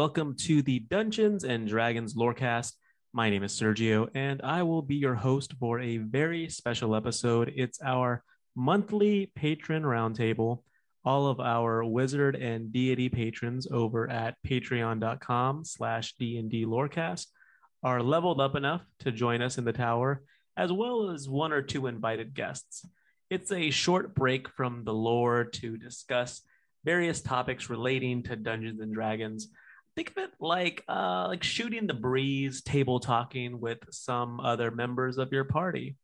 Welcome to the Dungeons and Dragons Lorecast. My name is Sergio and I will be your host for a very special episode. It's our monthly patron roundtable. All of our wizard and deity patrons over at patreon.com slash D&D Lorecast are leveled up enough to join us in the tower, as well as one or two invited guests. It's a short break from the lore to discuss various topics relating to Dungeons and Dragons. Think of it like uh, like shooting the breeze, table talking with some other members of your party.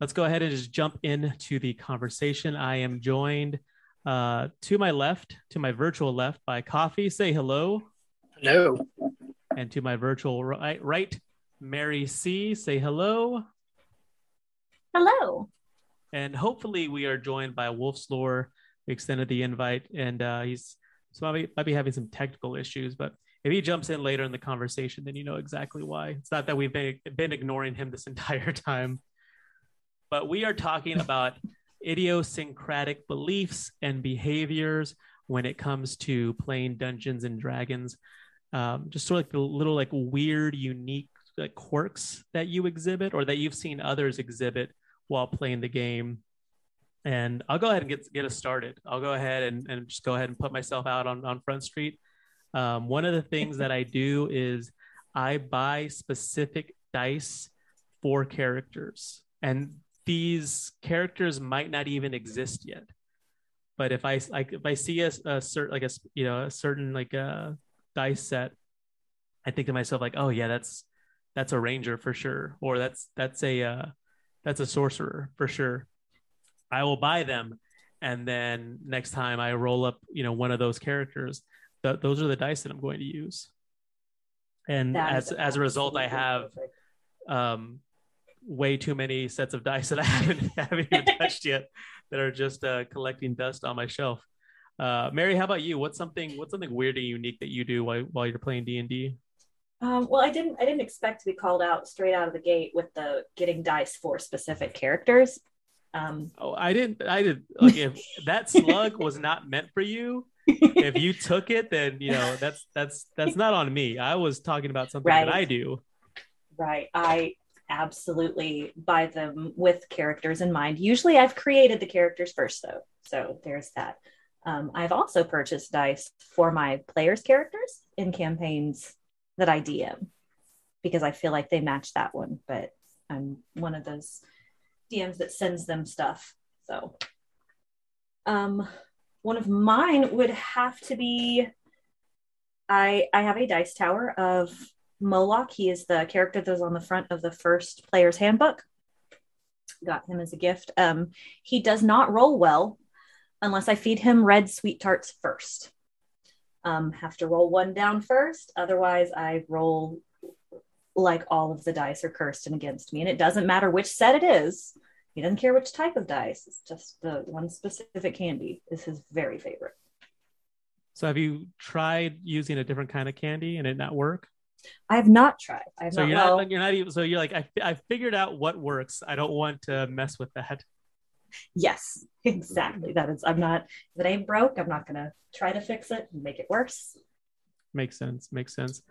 Let's go ahead and just jump into the conversation. I am joined uh, to my left, to my virtual left, by Coffee. Say hello. Hello. And to my virtual right, right Mary C. Say hello. Hello. And hopefully, we are joined by Wolf's Lore we extended the invite, and uh, he's so be, might be having some technical issues. But if he jumps in later in the conversation, then you know exactly why. It's not that we've been, been ignoring him this entire time, but we are talking about idiosyncratic beliefs and behaviors when it comes to playing Dungeons and Dragons. Um, just sort of like the little like weird, unique like quirks that you exhibit or that you've seen others exhibit while playing the game and I'll go ahead and get get us started. I'll go ahead and, and just go ahead and put myself out on, on Front Street. Um, one of the things that I do is I buy specific dice for characters, and these characters might not even exist yet. But if I like, if I see a, a certain like a you know a certain like a uh, dice set, I think to myself like, oh yeah, that's that's a ranger for sure, or that's that's a uh, that's a sorcerer for sure I will buy them, and then next time I roll up, you know, one of those characters, th- those are the dice that I'm going to use. And that as as a result, I have um, way too many sets of dice that I haven't haven't even touched yet that are just uh, collecting dust on my shelf. Uh, Mary, how about you? What's something what's something weird and unique that you do while while you're playing D and D? Um, well, I didn't. I didn't expect to be called out straight out of the gate with the getting dice for specific characters. Um, oh, I didn't. I did. Like, if that slug was not meant for you, if you took it, then you know that's that's that's not on me. I was talking about something right. that I do. Right. I absolutely buy them with characters in mind. Usually, I've created the characters first, though. So there's that. Um, I've also purchased dice for my players' characters in campaigns that I DM because I feel like they match that one. But I'm one of those DMs that sends them stuff. So, um, one of mine would have to be I I have a dice tower of Moloch. He is the character that's on the front of the first player's handbook. Got him as a gift. Um, he does not roll well unless I feed him red sweet tarts first. um, have to roll one down first. Otherwise, I roll like all of the dice are cursed and against me. And it doesn't matter which set it is. He doesn't care which type of dice. It's just the one specific candy is his very favorite. So have you tried using a different kind of candy and it not work? I have not tried. I have So not, you're well, not you're not even so you're like I I figured out what works. I don't want to mess with that. yes, exactly. That is, I'm not, if it ain't broke, I'm not going to try to fix it and make it worse. Makes sense. Makes sense.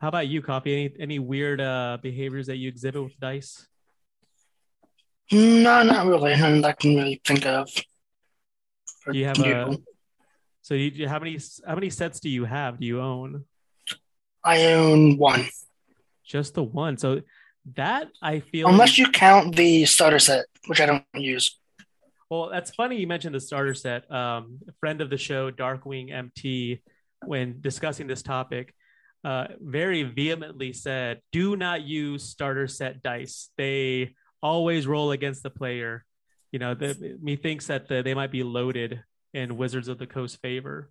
How about you, Coffee? Any any weird uh behaviors that you exhibit with dice? No, not really. None that I can really think of. Or Do you have a so you, you- how many how many sets do you have? Do you own? I own one. Just the one. So that I feel Unless you count the starter set, which I don't use. Well, that's funny you mentioned the starter set. Um, a friend of the show, Darkwing MT, when discussing this topic, uh, very vehemently said, "Do not use starter set dice. They always roll against the player." You know, the, methinks that the, they might be loaded in Wizards of the Coast favor.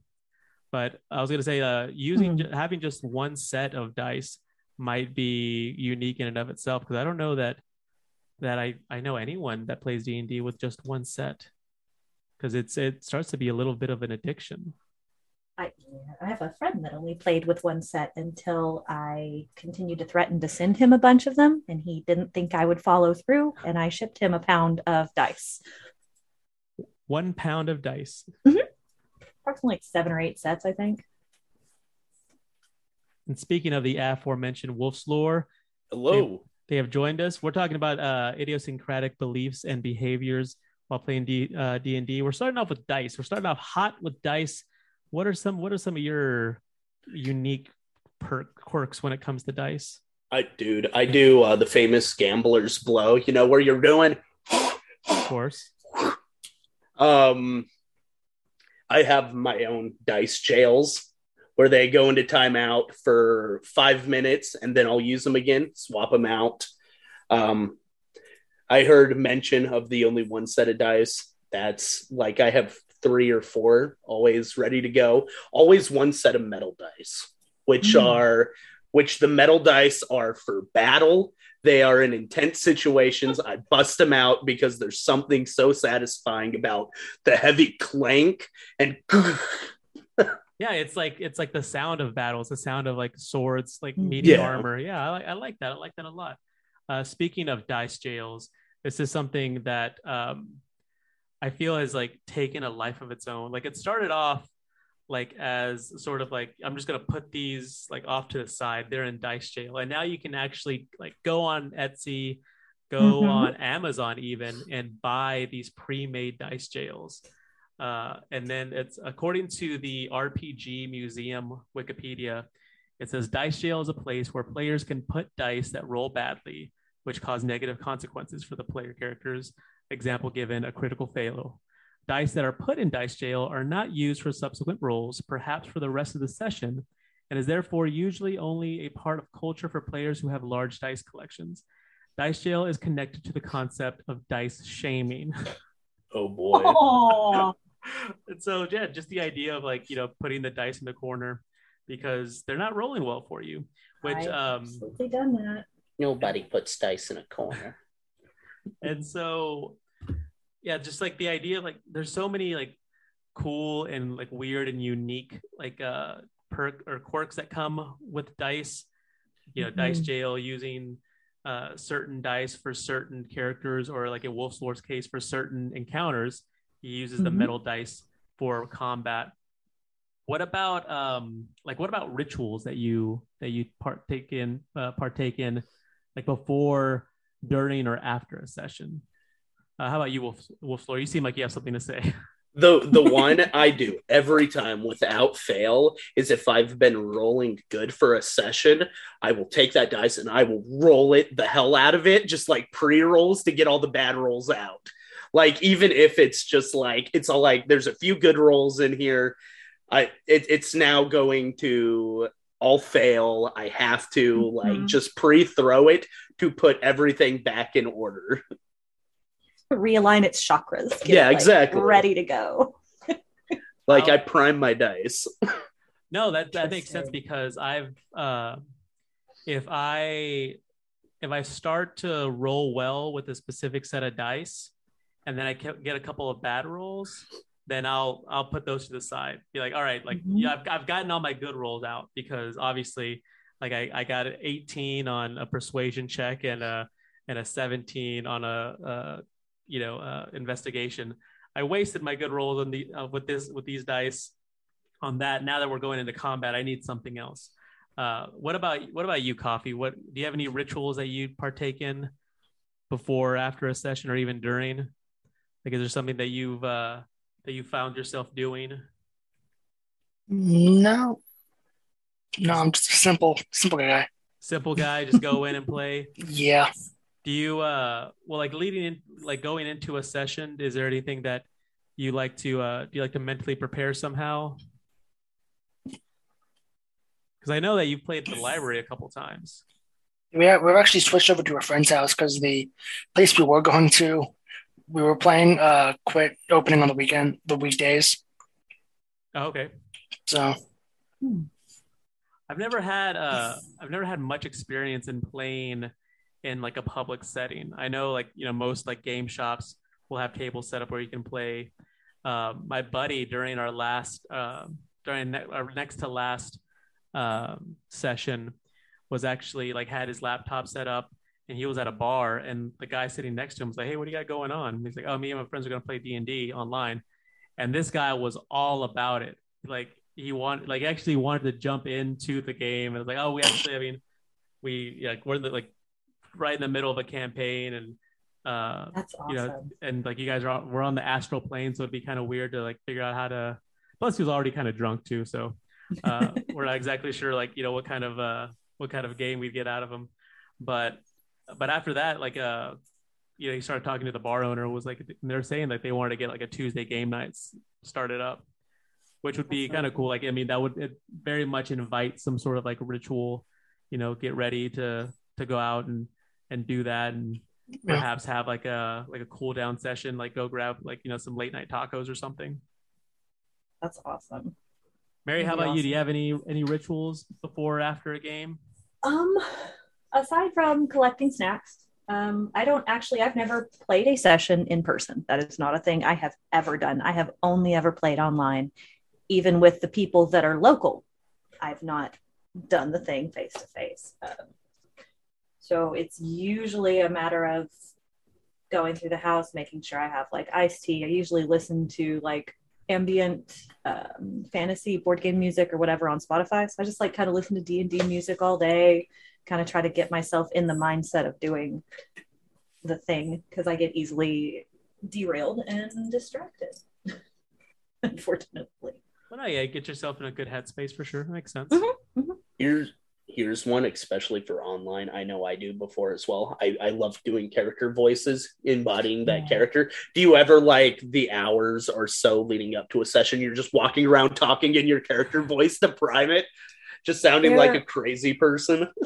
But I was going to say, uh, using Hmm. having just one set of dice might be unique in and of itself because I don't know that that I I know anyone that plays D and D with just one set because it's it starts to be a little bit of an addiction. I, I have a friend that only played with one set until I continued to threaten to send him a bunch of them, and he didn't think I would follow through, and I shipped him a pound of dice, One pound of dice. approximately like seven or eight sets, I think. And speaking of the aforementioned Wolf's Lore, Hello. they have joined us. We're talking about uh, idiosyncratic beliefs and behaviors while playing D uh, D and D. We're starting off with dice. We're starting off hot with dice. What are some What are some of your unique perk quirks when it comes to dice? I dude, I do uh, the famous gambler's blow, you know, where you're going Of course. um I have my own dice jails where they go into timeout for five minutes and then I'll use them again, swap them out. Um, I heard mention of the only one set of dice. That's like I have three or four always ready to go. Always one set of metal dice, which Mm. are which the metal dice are for battle. They are in intense situations. I bust them out because there's something so satisfying about the heavy clank and Yeah, it's like it's like the sound of battles, the sound of like swords, like Mm. meeting Yeah. armor. Yeah, I like I like that. I like that a lot. Uh, speaking of dice jails, this is something that um, I feel has like taken a life of its own. Like it started off like as sort of like I'm just gonna put these like off to the side. They're in dice jail, and now you can actually like go on Etsy, go Mhm. on Amazon even, and buy these pre-made dice jails. Uh, and then it's according to the RPG Museum Wikipedia, it says dice jail is a place where players can put dice that roll badly, which cause negative consequences for the player characters. Example given: a critical fail. Dice that are put in dice jail are not used for subsequent rolls, perhaps for the rest of the session, and is therefore usually only a part of culture for players who have large dice collections. Dice jail is connected to the concept of dice shaming. oh boy. Oh, and so yeah, just the idea of like you know putting the dice in the corner because they're not rolling well for you. Which I've um done that. Nobody puts dice in a corner. And so yeah, just like the idea of like there's so many like cool and like weird and unique like uh perk or quirks that come with dice. You know, dice Mhm. jail using uh certain dice for certain characters or like a Wolf's Lore's case for certain encounters. He uses the Mhm. metal dice for combat. What about um like what about rituals that you that you partake in uh, partake in like before, during, or after a session? Uh, how about you, Wolf Wolf Lore? You seem like you have something to say. The the one I do every time without fail is if I've been rolling good for a session, I will take that dice and I will roll it the hell out of it, just like pre rolls to get all the bad rolls out. Like even if it's just like it's all like there's a few good rolls in here, I it, it's now going to all fail. I have to like Mhm. just pre throw it to put everything back in order. Realign its chakras. get Yeah, it, like, exactly. Ready to go. Like Wow. I prime my dice. No, that that makes sense because I've uh, if I if I start to roll well with a specific set of dice, and then I get a couple of bad rolls, then I'll I'll put those to the side. Be like, all right, like Mhm. yeah, I've, I've gotten all my good rolls out because obviously, like I, I got an 18 on a persuasion check and a and a 17 on a, uh you know uh, investigation. I wasted my good rolls on the uh, with this with these dice on that. Now that we're going into combat, I need something else. Uh, what about what about you, Coffee? What do you have any rituals that you partake in before, or after a session, or even during? Like, is there something that you've uh, that you found yourself doing? No. No, I'm just a simple, simple guy. Simple guy, just go in and play. Yeah. Do you uh well like leading in like going into a session, is there anything that you like to uh do you like to mentally prepare somehow? Because I know that you've played the library a couple times. We have, we've actually switched over to a friend's house because the place we were going to, we were playing, uh, quit opening on the weekend, the weekdays. Oh, okay. So I've never had uh I've never had much experience in playing in like a public setting. I know like you know most like game shops will have tables set up where you can play. Um, my buddy during our last uh, during ne- our next to last um, session was actually like had his laptop set up and he was at a bar and the guy sitting next to him was like, "Hey, what do you got going on?" And he's like, "Oh, me and my friends are gonna play D and D online," and this guy was all about it. Like he wanted, like actually wanted to jump into the game and was like, "Oh, we actually, I mean, we like we're the, like right in the middle of a campaign and." Uh, That's awesome. you know, and like you guys are we're on the astral plane, so it'd be kind of weird to like figure out how to. Plus, he was already kind of drunk too, so uh, we're not exactly sure like you know what kind of uh what kind of game we'd get out of him. But but after that, like uh, you know, he started talking to the bar owner. Was like they're saying that they wanted to get like a Tuesday game nights started up, which would be kind of cool. Like I mean, that would it very much invite some sort of like ritual. You know, get ready to to go out and and do that and Yeah. perhaps have like a like a cool down session like go grab like you know some late night tacos or something That's awesome. mary how That'd be about you do you have any any rituals before or after a game Um, aside from collecting snacks, um, I don't actually. I've never played a session in person. That is not a thing I have ever done. I have only ever played online, even with the people that are local. I've not done the thing face to face. So it's usually a matter of going through the house, making sure I have like iced tea. I usually listen to like ambient um, fantasy board game music or whatever on Spotify. So I just like kind of listen to D and D music all day, kind of try to get myself in the mindset of doing the thing because I get easily derailed and distracted. Unfortunately. well no, yeah get yourself in a good headspace for sure makes sense Mhm. Here's here's one, especially for online. I know I do before as well. I, I love doing character voices, embodying that Yeah. character. Do you ever like the hours or so leading up to a session? You're just walking around talking in your character voice to prime it, just sounding like a crazy person.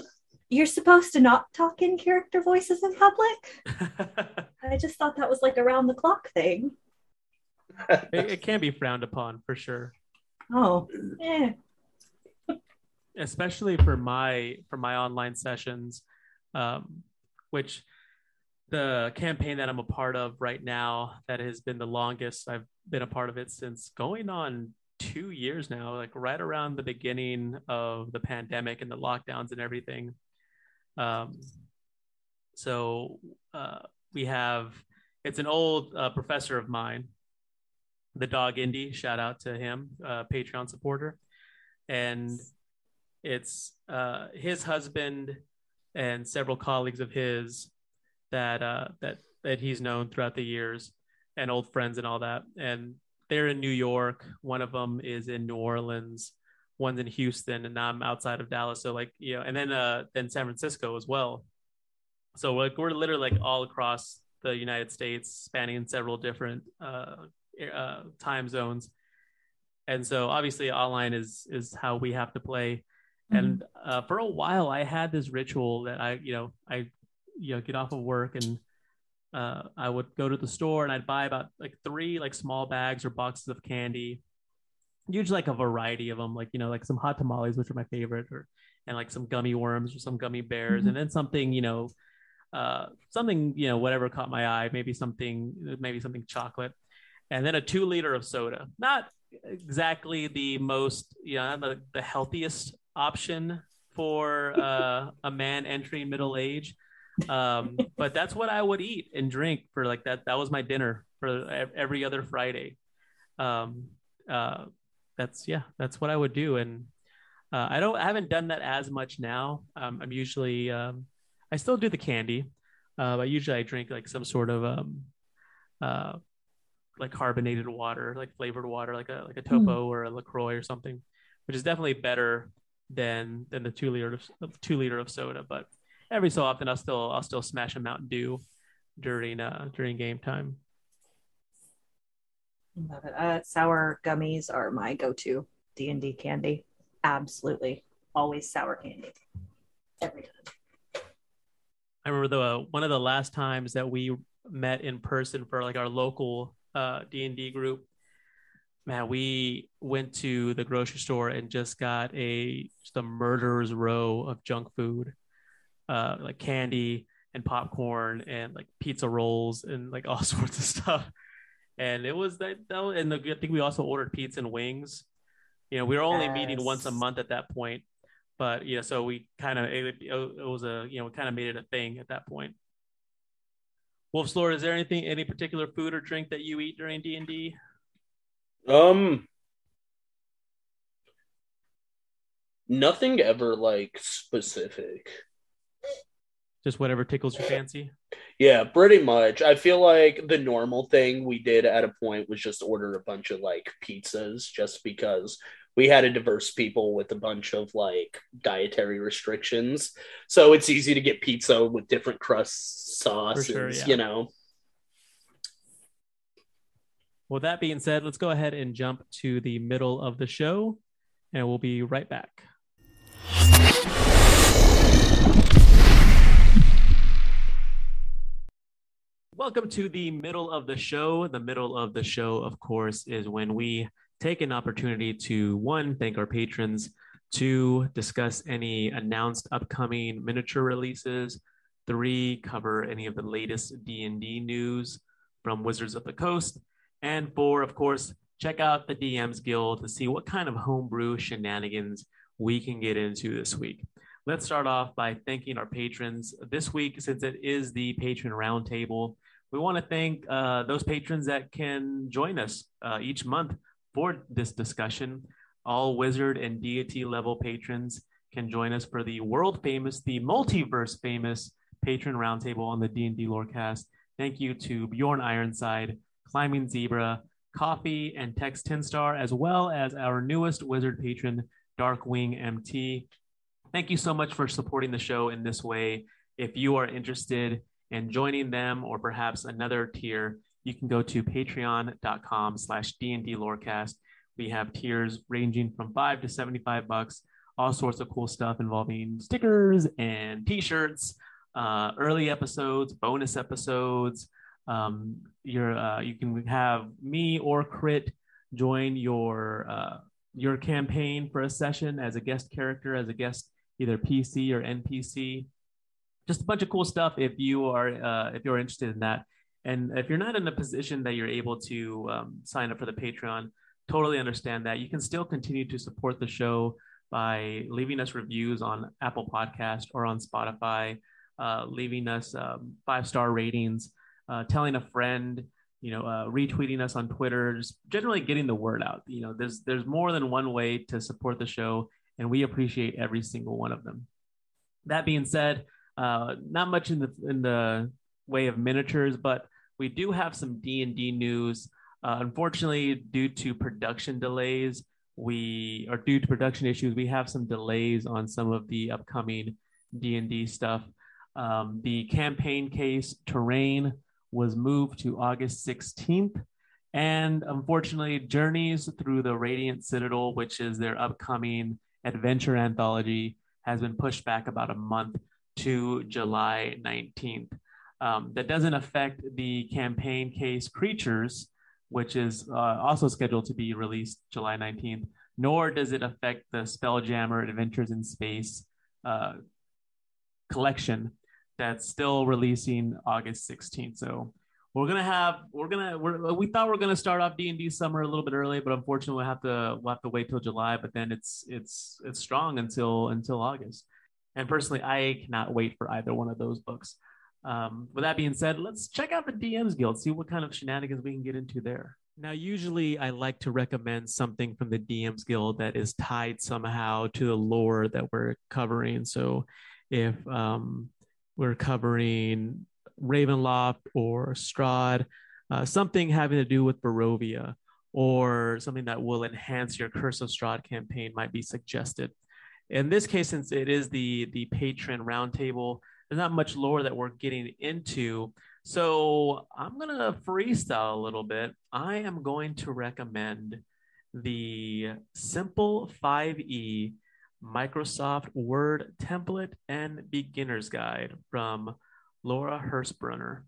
You're supposed to not talk in character voices in public. I just thought that was like a round the clock thing. it, it can be frowned upon for sure Oh, yeah. especially for my for my online sessions um, which the campaign that i'm a part of right now that has been the longest i've been a part of it since going on two years now like right around the beginning of the pandemic and the lockdowns and everything um, so uh, we have it's an old uh, professor of mine the dog indie shout out to him uh, patreon supporter. And it's uh, his husband and several colleagues of his that uh, that that he's known throughout the years and old friends and all that. And they're in new york. One of them is in new orleans one's in houston and i'm outside of dallas. So like you know and then uh then san francisco as well. So like we're literally like all across the united states spanning several different uh, uh time zones. And so obviously online is is how we have to play. And uh, for a while i had this ritual that i you know i you know get off of work and uh, i would go to the store and i'd buy about like three like small bags or boxes of candy usually like a variety of them, like you know, like some hot tamales, which are my favorite, or and like some gummy worms or some gummy bears, mm-hmm. and then something you know, uh, something you know, whatever caught my eye, maybe something, maybe something chocolate, and then a two liter of soda. Not exactly the most, you know, the, the healthiest option for uh, a man entering middle age. Um, but that's what I would eat and drink for like that. That was my dinner for every other Friday. Um, uh, that's yeah, that's what I would do. And uh, I don't, I haven't done that as much now. Um, I'm usually, um, I still do the candy, uh, but usually I drink like some sort of um, uh, like carbonated water, like flavored water, like a like a topo mm. or a LaCroix or something, which is definitely better than than the two liter of two liter of soda. But every so often, I'll still I'll still smash a Mountain Dew during uh during game time. Love it. Uh, sour gummies are my go-to D and D candy. Absolutely, always sour candy every time. I remember the uh, one of the last times that we met in person for like our local uh, D and D group. Man, we went to the grocery store and just got a just a murderer's row of junk food, uh, like candy and popcorn and like pizza rolls and like all sorts of stuff. And it was that, that was, and the, I think we also ordered pizza and wings. You know, we were only yes. meeting once a month at that point, but you know, so we kind of it, it was a you know, we kind of made it a thing at that point. Wolf's Lore, is there anything, any particular food or drink that you eat during D and D? Um, nothing ever like specific. Just whatever tickles your fancy. Yeah, pretty much. I feel like the normal thing we did at a point was just order a bunch of like pizzas, just because we had a diverse people with a bunch of like dietary restrictions. So it's easy to get pizza with different crust sauces, sure, yeah. you know. Well, that being said, let's go ahead and jump to the middle of the show, and we'll be right back. Welcome to the middle of the show. The middle of the show, of course, is when we take an opportunity to one, thank our patrons, two, discuss any announced upcoming miniature releases, three, cover any of the latest D&D news from Wizards of the Coast, and four, of course, check out the DMs Guild to see what kind of homebrew shenanigans we can get into this week. Let's start off by thanking our patrons. This week, since it is the patron roundtable, we want to thank uh, those patrons that can join us uh, each month for this discussion. All wizard and deity level patrons can join us for the world famous, the multiverse famous patron roundtable on the D&D Lorecast. Thank you to Bjorn Ironside, Climbing Zebra, Coffee, and Text 10 Star, as well as our newest wizard patron, Darkwing MT. Thank you so much for supporting the show in this way. If you are interested in joining them or perhaps another tier, you can go to patreon.com slash D&D Lorecast. We have tiers ranging from five to 75 bucks, all sorts of cool stuff involving stickers and t-shirts, uh, early episodes, bonus episodes. Um, you're, uh, you can have me or Crit join your, uh, your campaign for a session as a guest character, as a guest, either PC or NPC. Just a bunch of cool stuff if you are, uh, if you're interested in that. And if you're not in a position that you're able to um, sign up for the Patreon, totally understand that. You can still continue to support the show by leaving us reviews on Apple Podcast or on Spotify, uh, leaving us um, five star ratings, uh, telling a friend, you know, uh, retweeting us on Twitter, just generally getting the word out. You know, there's there's more than one way to support the show, and we appreciate every single one of them. That being said, uh, not much in the in the way of miniatures, but we do have some D&D news. Uh, unfortunately, due to production delays, we or due to production issues, we have some delays on some of the upcoming D&D stuff. Um, the campaign case terrain was moved to August 16th. And unfortunately, Journeys Through the Radiant Citadel, which is their upcoming adventure anthology, has been pushed back about a month to July 19th. Um, that doesn't affect the campaign case creatures. which is uh, also scheduled to be released July 19th. Nor does it affect the Spelljammer Adventures in Space uh, collection that's still releasing August 16th. So we're gonna have we're gonna we're, we thought we are gonna start off D and D summer a little bit early, but unfortunately we'll have to we'll have to wait till July. But then it's it's it's strong until until August. And personally, I cannot wait for either one of those books. Um, with that being said, let's check out the DMs Guild, see what kind of shenanigans we can get into there. Now, usually I like to recommend something from the DMs Guild that is tied somehow to the lore that we're covering. So if um, we're covering Ravenloft or Strahd, uh, something having to do with Barovia or something that will enhance your Curse of Strahd campaign might be suggested. In this case, since it is the the patron roundtable, there's not much lore that we're getting into. So I'm gonna freestyle a little bit. I am going to recommend the Simple 5e Microsoft Word template and beginner's guide from Laura Hirsbrunner.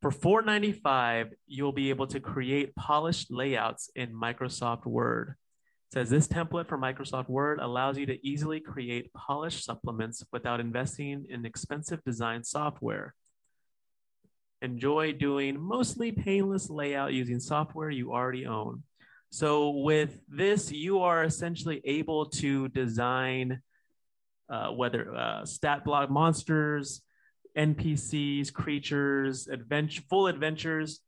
For $4.95, you'll be able to create polished layouts in Microsoft Word. It says this template for Microsoft Word allows you to easily create polished supplements without investing in expensive design software. Enjoy doing mostly painless layout using software you already own. So with this, you are essentially able to design uh, whether uh, stat block monsters, NPCs, creatures, adventure, full adventures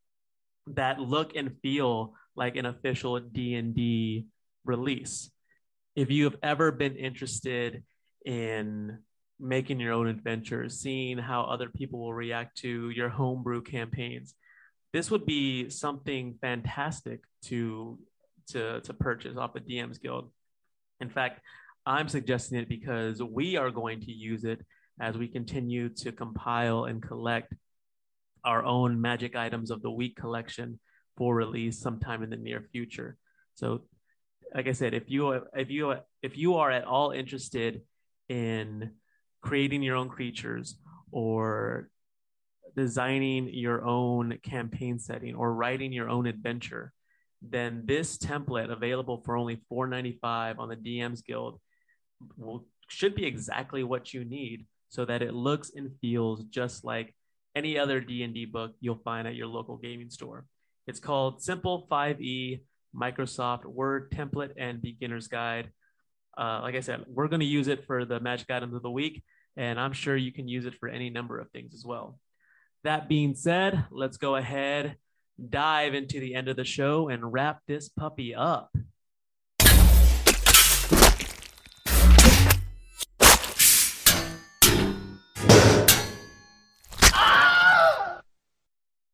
that look and feel like an official D&D release. If you have ever been interested in making your own adventures, seeing how other people will react to your homebrew campaigns, this would be something fantastic to to to purchase off the DMs Guild. In fact, I'm suggesting it because we are going to use it as we continue to compile and collect our own magic items of the week collection for release sometime in the near future. So, like I said, if you if you if you are at all interested in creating your own creatures or designing your own campaign setting or writing your own adventure, then this template available for only $4.95 on the DMs Guild will should be exactly what you need so that it looks and feels just like any other D&D book you'll find at your local gaming store. It's called Simple 5e Microsoft Word Template and Beginner's Guide. Uh, like I said, we're going to use it for the magic items of the week, and I'm sure you can use it for any number of things as well. That being said, let's go ahead dive into the end of the show and wrap this puppy up.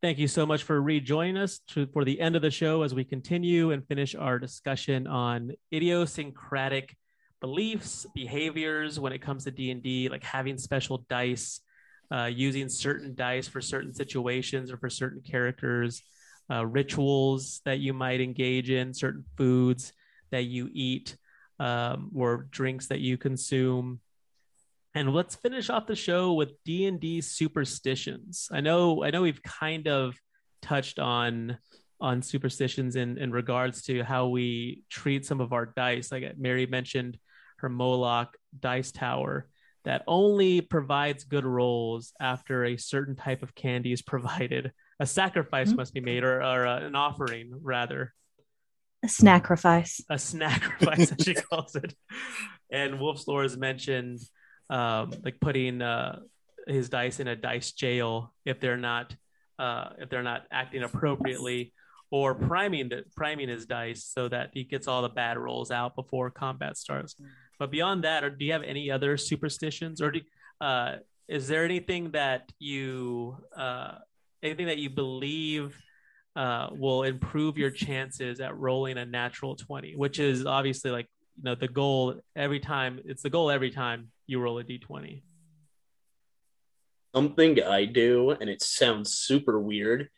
Thank you so much for rejoining us to, for the end of the show as we continue and finish our discussion on idiosyncratic beliefs, behaviors when it comes to D&D, like having special dice, uh, using certain dice for certain situations or for certain characters, uh, rituals that you might engage in, certain foods that you eat um, or drinks that you consume. And let's finish off the show with D and D superstitions. I know, I know, we've kind of touched on on superstitions in in regards to how we treat some of our dice. Like Mary mentioned, her Moloch dice tower that only provides good rolls after a certain type of candy is provided. A sacrifice mm-hmm. must be made, or, or uh, an offering, rather. A sacrifice. A sacrifice, as she calls it. And Wolf's Lore has mentioned, um, like putting uh, his dice in a dice jail if they're not uh, if they're not acting appropriately, or priming the, priming his dice so that he gets all the bad rolls out before combat starts. But beyond that, or do you have any other superstitions, or do, uh, is there anything that you uh, anything that you believe uh, will improve your chances at rolling a natural twenty, which is obviously like you know the goal every time. It's the goal every time you roll a d twenty. Something I do, and it sounds super weird,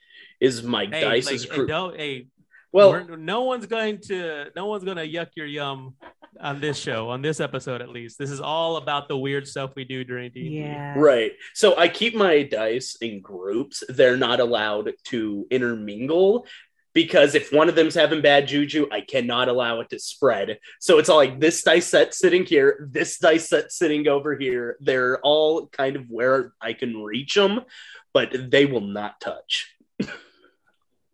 is my hey, dice like, is. Cru- don't hey. Well, no one's going to no one's going to yuck your yum on this show, on this episode at least. This is all about the weird stuff we do during D&D. Yeah. Right. So I keep my dice in groups. They're not allowed to intermingle because if one of them's having bad juju, I cannot allow it to spread. So it's all like this dice set sitting here, this dice set sitting over here. They're all kind of where I can reach them, but they will not touch.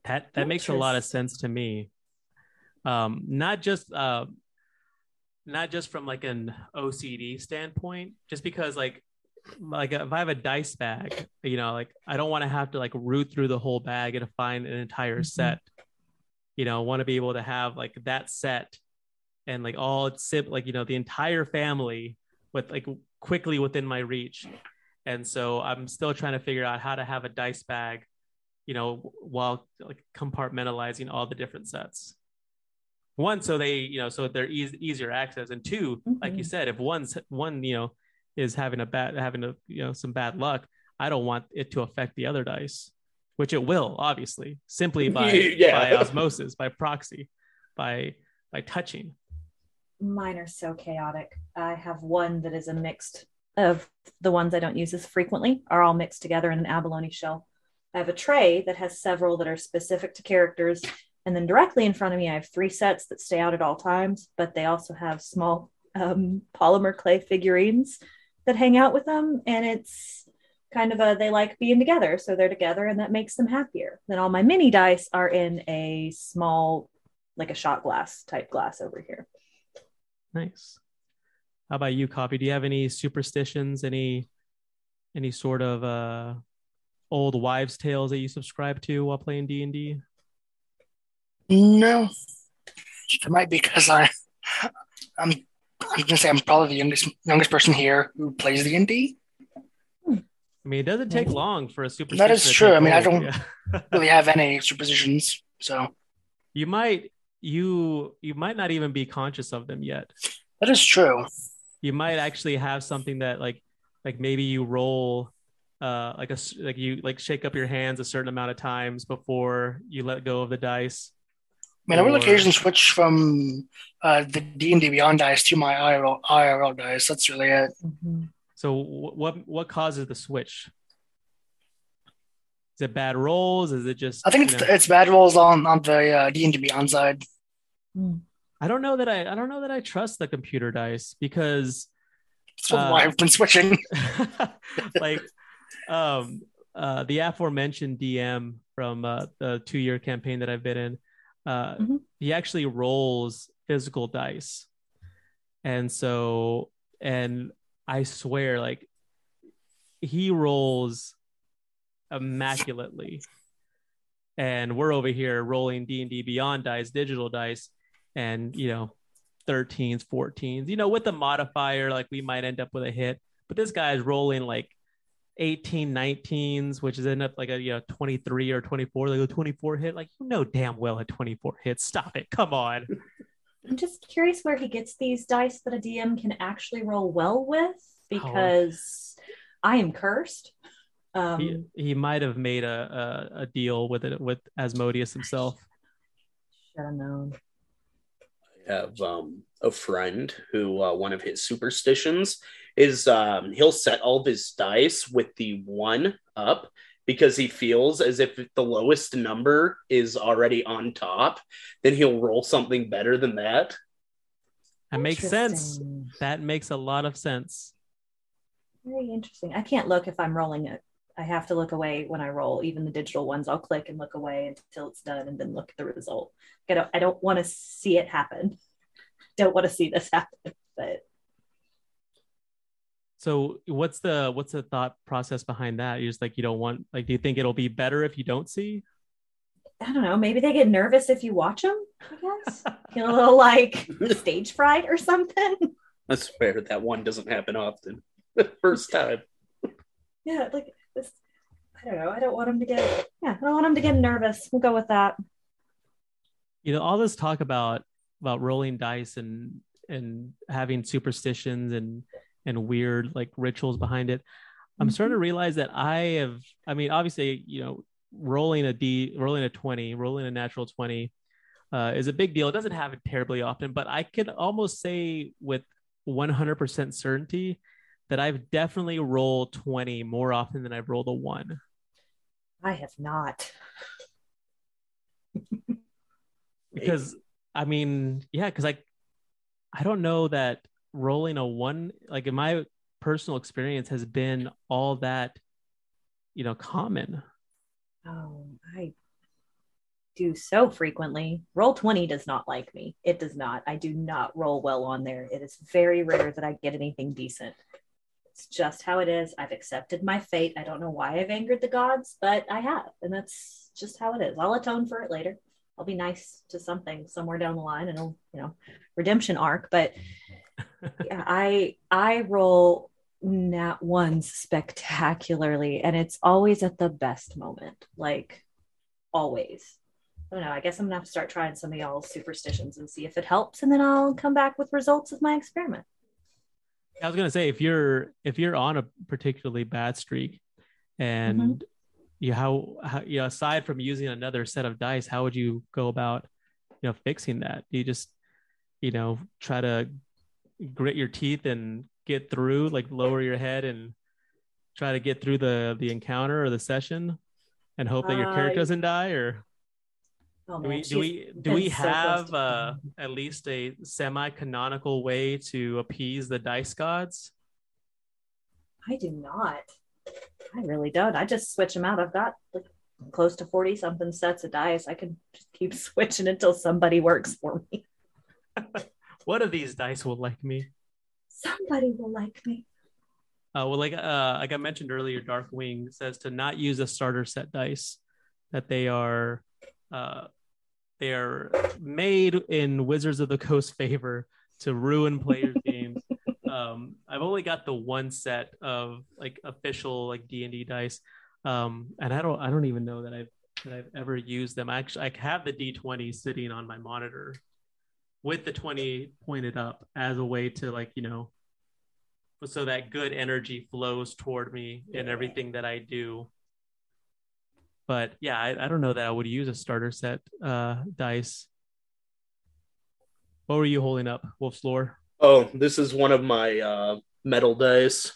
That that makes a lot of sense to me. Um, not just uh, not just from like an OCD standpoint, just because like like if I have a dice bag, you know, like I don't want to have to like root through the whole bag and find an entire set. You know, want to be able to have like that set and like all its sip like you know the entire family with like quickly within my reach. And so I'm still trying to figure out how to have a dice bag, you know, while like compartmentalizing all the different sets. One, so they, you know, so they're eas easier access, and 2 like you Mhm. said, if one's one, you know, is having a bad having a you know some bad luck i don't want it to affect the other dice which it will obviously simply by Yeah. by osmosis by proxy by by touching Mine are so chaotic. I have one that is a mixed of the ones I don't use as frequently are all mixed together in an abalone shell. I have a tray that has several that are specific to characters. And then directly in front of me, I have three sets that stay out at all times, but they also have small um, polymer clay figurines that hang out with them. And it's kind of a, they like being together. So they're together and that makes them happier. Then all my mini dice are in a small, like a shot glass type glass over here. nice how about you copy do you have any superstitions any any sort of uh old wives tales that you subscribe to while playing d&d No, it might be because I, I'm, I'm gonna say I'm probably the youngest youngest person here who plays the D. i mean it doesn't take long for a superstition That is true. I mean, I don't- Yeah. Really have any superstitions, so you might you you might not even be conscious of them yet that is true. you might actually have something that like like maybe you roll uh like a like you like shake up your hands a certain amount of times before you let go of the dice I mean, I will Or- occasionally switch from uh, the D and D Beyond dice to my IRL, IRL dice. That's really it. so what what causes the switch is it bad rolls is it just I think you it's know- it's bad rolls on on the uh, D and D Beyond side. i don't know that i i don't know that i trust the computer dice because So Uh, why I've been switching. like um uh the aforementioned dm from uh the two year campaign that i've been in uh Mhm. he actually rolls physical dice. And so and i swear like he rolls immaculately. And we're over here rolling d&d beyond dice digital dice and you know 13s 14s you know with the modifier like we might end up with a hit. But this guy is rolling like 18 19s which is end up like a you know 23 or 24 like a 24 hit like you know damn well a 24 hit. Stop it. Come on. I'm just curious where he gets these dice that a DM can actually roll well with because I am cursed. Um, he, he might have made a, a, a deal with it with asmodeus himself. should have known. I have um, a friend who uh, one of his superstitions is um, he'll set all of his dice with the one up because he feels as if the lowest number is already on top, then he'll roll something better than that. that makes sense that makes a lot of sense Very interesting. I can't look if I'm rolling it. I have to look away when I roll. Even the digital ones, I'll click and look away until it's done, and then look at the result. I don't. I don't want to see it happen. Don't want to see this happen. But so what's the what's the thought process behind that you're just like you don't want like do you think it'll be better if you don't see I don't know. Maybe they get nervous if you watch them. I guess feel a little like stage fright or something. I swear that one doesn't happen often. First time. Yeah, like this. I don't know. I don't want them to get. Yeah, I don't want them to get nervous. We'll go with that. you know all this talk about about rolling dice and and having superstitions and and weird like rituals behind it. I'm starting to realize that i have i mean obviously you know rolling a d rolling a 20 rolling a natural 20 uh, is a big deal. It doesn't happen terribly often but i can almost say with 100% certainty that i've definitely rolled 20 more often than i've rolled a one. I have not. because I mean, yeah, because I I don't know that rolling a one like in my personal experience has been all that you know common. Oh, I do so frequently. Roll 20 does not like me. It does not. I do not roll well on there. It is very rare that I get anything decent. It's just how it is. I've accepted my fate. I don't know why I've angered the gods, but I have. And that's just how it is. I'll atone for it later. I'll be nice to something somewhere down the line and you know, redemption arc. But yeah, I I roll nat ones spectacularly and it's always at the best moment. Like always. I don't know. I guess I'm gonna have to start trying some of y'all's superstitions and see if it helps, and then I'll come back with results of my experiment. I was gonna say if you're if you're on a particularly bad streak, and Mhm. you how, how you know aside from using another set of dice, how would you go about you know fixing that? Do you just you know try to grit your teeth and get through, like lower your head and try to get through the the encounter or the session, and hope that your character Uh, doesn't die, or Oh, do we do we do we have to uh, at least a semi-canonical way to appease the dice gods? I do not. I really don't. I just switch them out. I've got like close to 40 something sets of dice. I can just keep switching until somebody works for me. One of these dice will like me. Somebody will like me. Uh, well, like uh, like I mentioned earlier, Darkwing says to not use a starter set dice. That they are, uh, they are made in Wizards of the Coast favor to ruin players' games. Um, I've only got the one set of like official like D and D dice, um, and I don't I don't even know that I've that I've ever used them. I actually I have the D twenty sitting on my monitor with the twenty pointed up as a way to like you know so that good energy flows toward me in everything that I do. But yeah, I, I don't know that I would use a starter set uh, dice. What were you holding up, Wolf's Lore? Oh, this is one of my uh, metal dice.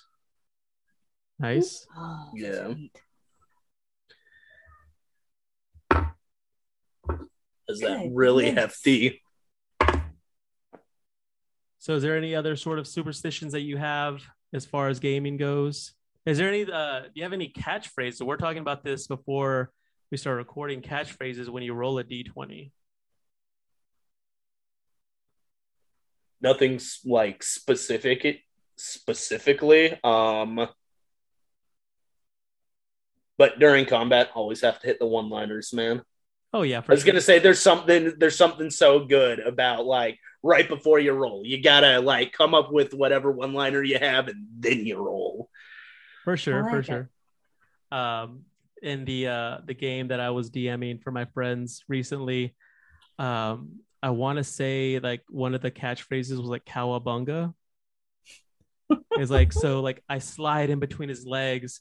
Nice. Oh, Yeah. sweet. Is that Good really goodness. hefty? So, is there any other sort of superstitions that you have as far as gaming goes? Is there any? Uh, do you have any catchphrases? So, we're talking about this before we start recording. Catchphrases when you roll a d twenty. Nothing's like specific specifically. Um but during combat, always have to hit the one-liners, man. Oh yeah, for I was sure. gonna say there's something there's something so good about like right before you roll. You gotta like come up with whatever one liner you have and then you roll. for sure I for it. sure um in the uh the game that i was dming for my friends recently um i want to say like one of the catchphrases was like cowabunga it's like so like i slide in between his legs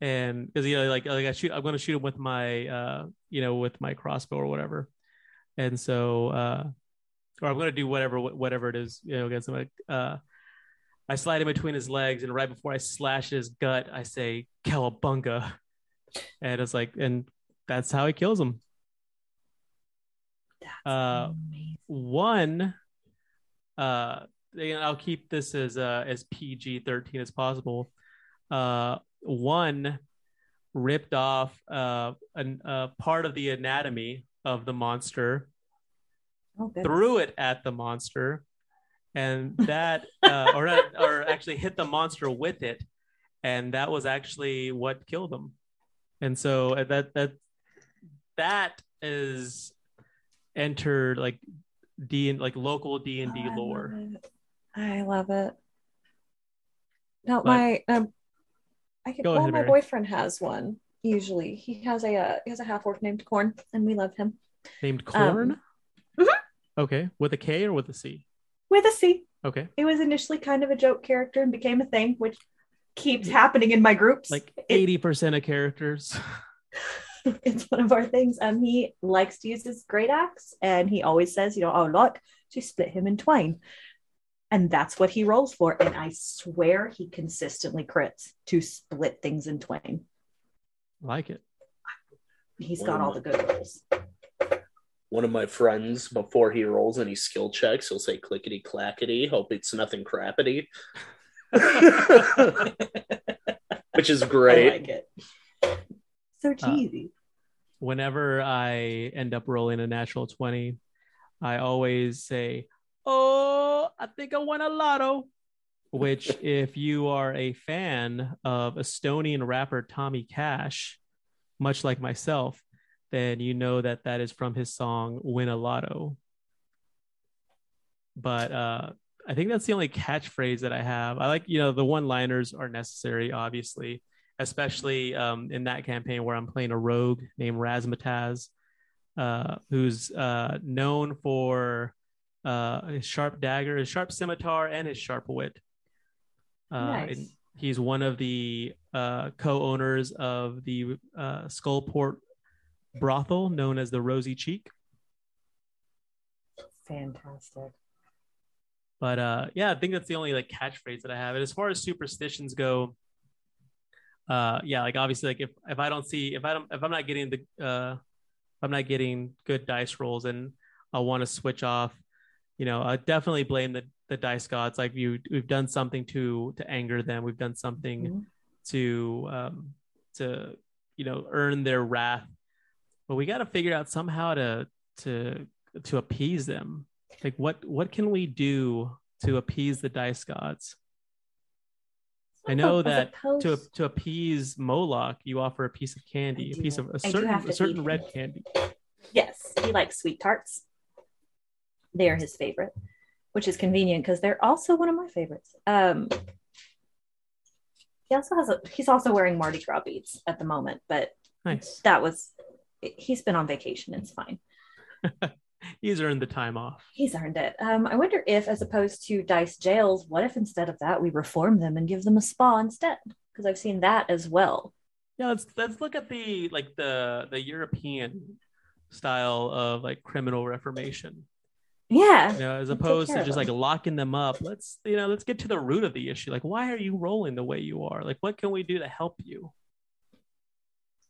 and because you know like, like i shoot i'm going to shoot him with my uh you know with my crossbow or whatever and so uh or i'm going to do whatever whatever it is you know against him uh I slide in between his legs, and right before I slash his gut, I say "Cowabunga," and it's like, and that's how he kills him. Uh. One, uh, and I'll keep this as uh, as PG thirteen as possible. Uh, one ripped off uh, an, uh, part of the anatomy of the monster, Oh, threw it at the monster, and that, uh, or or actually hit the monster with it, and that was actually what killed him. And so uh, that that that is entered like D and like local D and D I love lore. I love it. No, But- my um, I can. Well, ahead, my Mary. boyfriend has one. Usually, he has a uh, he has a half orc named Corn, and we love him Named Um, Corn. Okay, with a K or with a C? with a C. Okay, It was initially kind of a joke character and became a thing, which keeps happening in my groups. like eighty percent of characters. it's one of our things. Um, he likes to use his great axe, and he always says, you know, oh look, to split him in twain, and that's what he rolls for. And I swear he consistently crits to split things in twain. like it. He's got all the good rolls. One of my friends before he rolls any skill checks, he'll say clickety clackety. Hope it's nothing crappity. Which is great. I like it. So uh, cheesy. Whenever I end up rolling a natural 20, I always say, Oh, I think I won a lotto. Which, if you are a fan of Estonian rapper Tommy Cash, much like myself, then you know that that is from his song Winaloto. But uh, I think that's the only catchphrase that I have. I like, you know, the one liners are necessary, obviously, especially um, in that campaign where I'm playing a rogue named Razmataz, uh, who's uh, known for uh, his sharp dagger, his sharp scimitar, and his sharp wit. Uh, Nice. He's one of the uh, co-owners of the uh, Skullport brothel known as the Rosy Cheek. Fantastic. But uh, yeah, I think that's the only like catchphrase that I have. And as far as superstitions go, uh, yeah, like obviously, like if if I don't see if I don't if I'm not getting the uh, if I'm not getting good dice rolls, and I want to switch off, you know, I definitely blame the the dice gods. Like you, we've done something to to anger them. We've done something Mhm. to um, to you know earn their wrath. But we got to figure out somehow to to to appease them. Like what what can we do to appease the dice gods? I know that to to appease Moloch, you offer a piece of candy, a piece of a certain a certain red candy. Yes, he likes sweet tarts. They are his favorite, which is convenient because they're also one of my favorites. Um, he also has a. He's also wearing Mardi Gras beads at the moment, but Nice. that was. He's been on vacation. It's fine. He's earned the time off. He's earned it. Um, I wonder if, as opposed to dice jails, what if instead of that we reform them and give them a spa instead? Because I've seen that as well. Yeah, let's let's look at the like the the European style of like criminal reformation. Yeah. You know, as opposed to just like locking them up. Let's you know, let's get to the root of the issue. Like, why are you rolling the way you are? Like, what can we do to help you?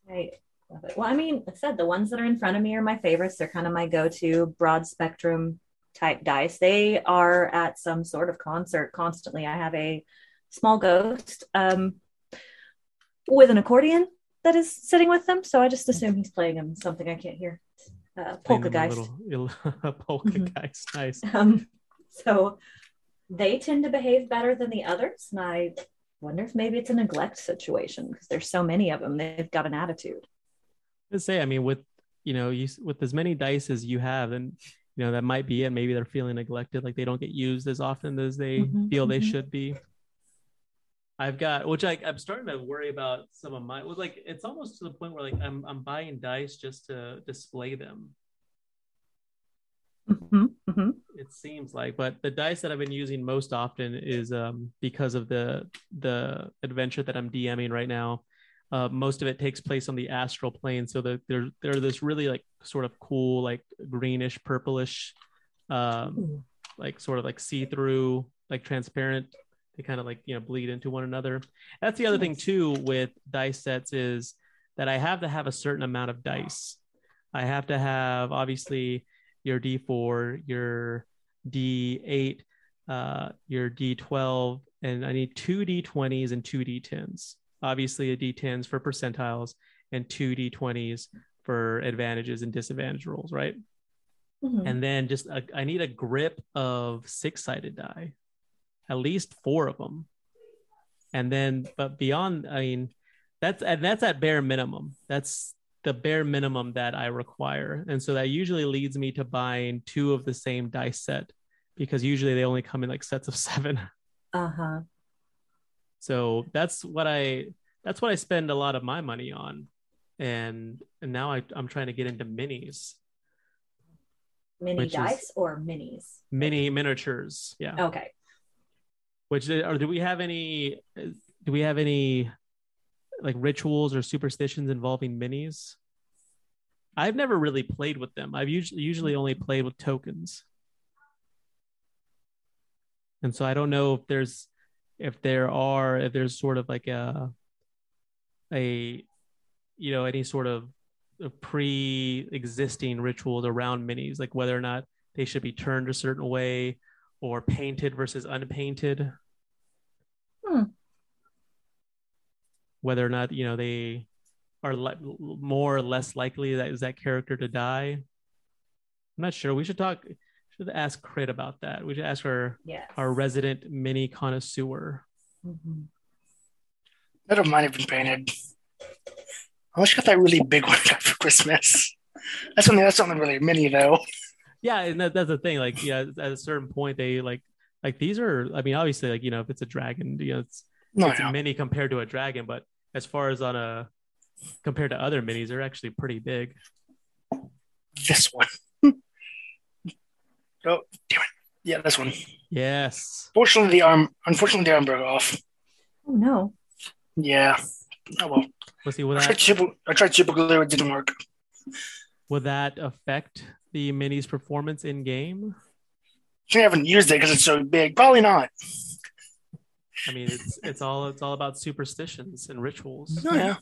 Right. Love it. Well, I mean, like I said the ones that are in front of me are my favorites. They're kind of my go-to broad spectrum type dice. They are at some sort of concert constantly. I have a small ghost um, with an accordion that is sitting with them, so I just assume he's playing him something I can't hear. Uh, Playing polka them a guys. little- polka Mhm. guys. Nice. Um, so they tend to behave better than the others, and I wonder if maybe it's a neglect situation because there's so many of them. They've got an attitude. To say, I mean, with you know, you with as many dice as you have, and you know that might be it. Maybe they're feeling neglected, like they don't get used as often as they Mhm, feel they mhm. should be. I've got, which I, I'm starting to worry about some of my. Well, like it's almost to the point where like I'm I'm buying dice just to display them. Mhm, mhm. It seems like, but the dice that I've been using most often is um because of the the adventure that I'm DMing right now. Uh, most of it takes place on the astral plane, so the, they're they're this really like sort of cool like greenish purplish, um, like sort of like see through like transparent. They kind of like you know bleed into one another. That's the other thing too with dice sets is that I have to have a certain amount of dice. I have to have obviously your D4, your D8, uh, your D12, and I need two D20s and two D10s. Obviously, a D10s for percentiles and two D20s for advantages and disadvantage rolls, right? Mhm. And then just a, I need a grip of six sided die, at least four of them. And then, but beyond, I mean, that's and that's at bare minimum. That's the bare minimum that I require. And so that usually leads me to buying two of the same dice set because usually they only come in like sets of seven. Uh-huh. So that's what I that's what I spend a lot of my money on. And and now I, I'm trying to get into minis, Mini dice or minis? mini miniatures. Yeah. Okay. Which or do we have any? Do we have any like rituals or superstitions involving minis? I've never really played with them. I've usually usually only played with tokens, and so I don't know if there's if there are if there's sort of like a a you know any sort of pre-existing rituals around minis, like whether or not they should be turned a certain way or painted versus unpainted. Hmm. Whether or not you know they are le- more or less likely that is that character to die. I'm not sure. We should talk. Should ask Crit about that. We should ask our Yes. our resident mini connoisseur. Mhm. None of mine have been painted. I wish I got that really big one I for Christmas. That's something. That's something really mini though. Yeah, and that, that's the thing. Like, yeah, at a certain point, they like like these are. I mean, obviously, like you know, if it's a dragon, you know, it's No, it's no. mini compared to a dragon, but as far as on a compared to other minis, they're actually pretty big. This one. Oh, damn it. Yeah, this one. Yes. Fortunately, the arm. Unfortunately, the arm broke off. Oh no. Yeah. Oh well. Let's see. Will I tried super. I tried super glue. It didn't work. will that affect the mini's performance in game? I haven't used it because it's so big. Probably not. I mean, it's it's all it's all about superstitions and rituals. Oh yeah.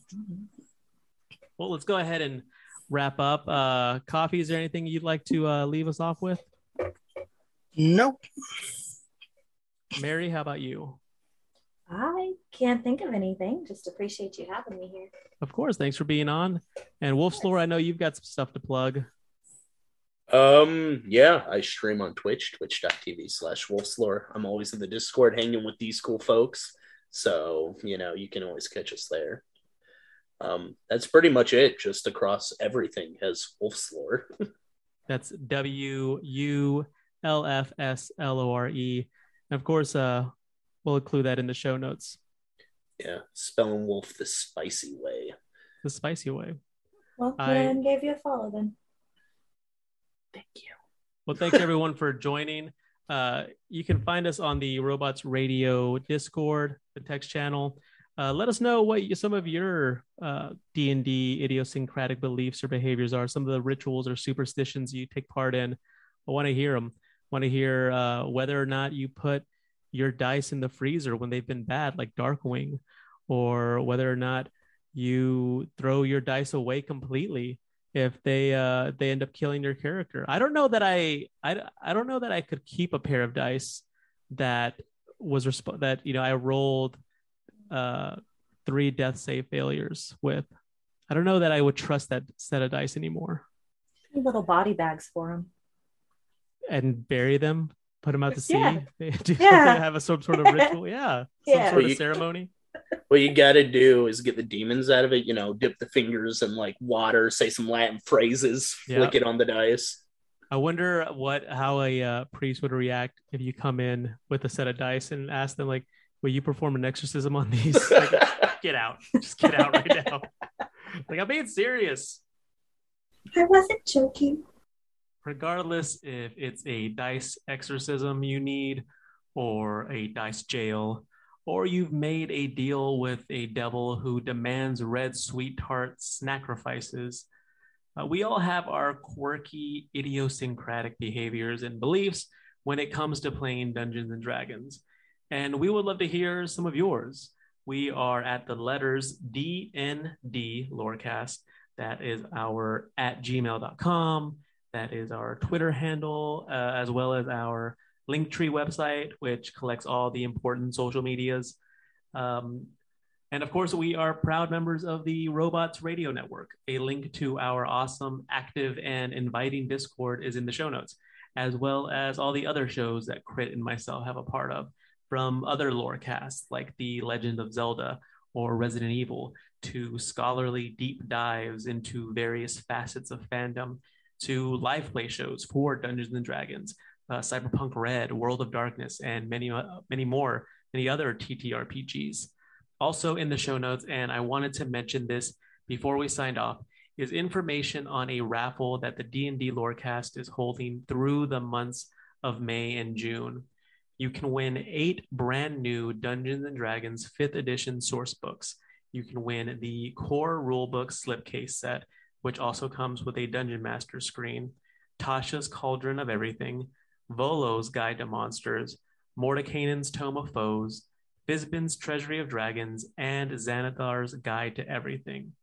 Well, let's go ahead and wrap up. Uh, coffee. Is there anything you'd like to uh, leave us off with? Nope. Mary, how about you? I can't think of anything. Just appreciate you having me here. Of course. Thanks for being on. And Wolf's Lore, I know you've got some stuff to plug. Um, yeah, I stream on Twitch, twitch.tv slash wolfslore. I'm always in the Discord hanging with these cool folks. So, you know, you can always catch us there. Um, that's pretty much it, just across everything as wolfslore. That's W U L F S L O R E. And of course, uh, we'll include that in the show notes. yeah, spelling wolf the spicy way. The spicy way. Well, I- then gave you a follow then. Thank you. Well, thanks everyone for joining. Uh, you can find us on the Robots Radio Discord, the text channel. Uh, let us know what you, some of your uh, D&D idiosyncratic beliefs or behaviors are, some of the rituals or superstitions you take part in. I want to hear them. want to hear uh, whether or not you put your dice in the freezer when they've been bad, like Darkwing, or whether or not you throw your dice away completely if they uh they end up killing your character. I don't know that I I I don't know that I could keep a pair of dice that was resp- that you know I rolled uh three death save failures with. I don't know that I would trust that set of dice anymore Little body bags for him. and bury them, put them out to sea. Yeah. Do Yeah. have a some sort of ritual, yeah, some Yeah. sort Well, of you- ceremony. What you got to do is get the demons out of it, you know, dip the fingers in like water, say some Latin phrases, Yeah. flick it on the dice. I wonder what how a uh, priest would react if you come in with a set of dice and ask them like, "Will you perform an exorcism on these?" Like, get out, just get out right now. Like I'm being serious. I wasn't joking. Regardless if it's a dice exorcism you need, or a dice jail, or you've made a deal with a devil who demands red sweetheart sacrifices. Uh, we all have our quirky, idiosyncratic behaviors and beliefs when it comes to playing Dungeons and Dragons. And we would love to hear some of yours. We are at the letters DND Lorecast. That is our at gmail.com. That is our Twitter handle, uh, as well as our Linktree website, which collects all the important social medias. Um, and of course, we are proud members of the Robots Radio Network. A link to our awesome, active, and inviting Discord is in the show notes, as well as all the other shows that Crit and myself have a part of, from other lore casts like The Legend of Zelda or Resident Evil, to scholarly deep dives into various facets of fandom, to live play shows for Dungeons and Dragons, uh, Cyberpunk Red, World of Darkness, and many, uh, many more, many other TTRPGs also in the show notes, and I wanted to mention this before we signed off, is information on a raffle that the D&D Lorecast is holding through the months of May and June. You can win eight brand new Dungeons and Dragons 5th edition source books. You can win the core rulebook slipcase set, which also comes with a Dungeon Master screen, Tasha's Cauldron of Everything, Volo's Guide to Monsters, Mordenkainen's Tome of Foes, Fizban's Treasury of Dragons, and Xanathar's Guide to Everything.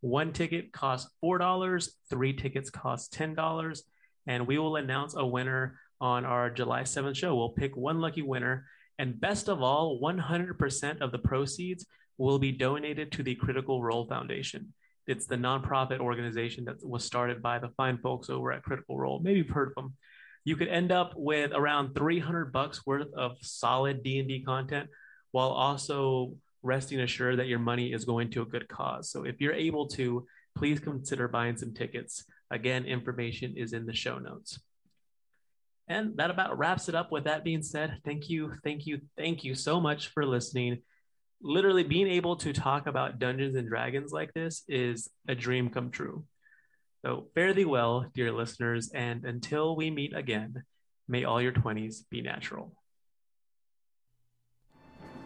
One ticket costs $4, three tickets cost $10, and we will announce a winner on our July 7th show. We'll pick one lucky winner. And best of all, 100% of the proceeds will be donated to the Critical Role Foundation. It's the nonprofit organization that was started by the fine folks over at Critical Role. Maybe you've heard of them. You could end up with around 300 bucks worth of solid D&D content while also resting assured that your money is going to a good cause. So if you're able to, please consider buying some tickets. Again, information is in the show notes. And that about wraps it up. With that being said, thank you, thank you, thank you so much for listening. Literally, being able to talk about Dungeons and Dragons like this is a dream come true. So, fare thee well, dear listeners, and until we meet again, may all your 20s be natural.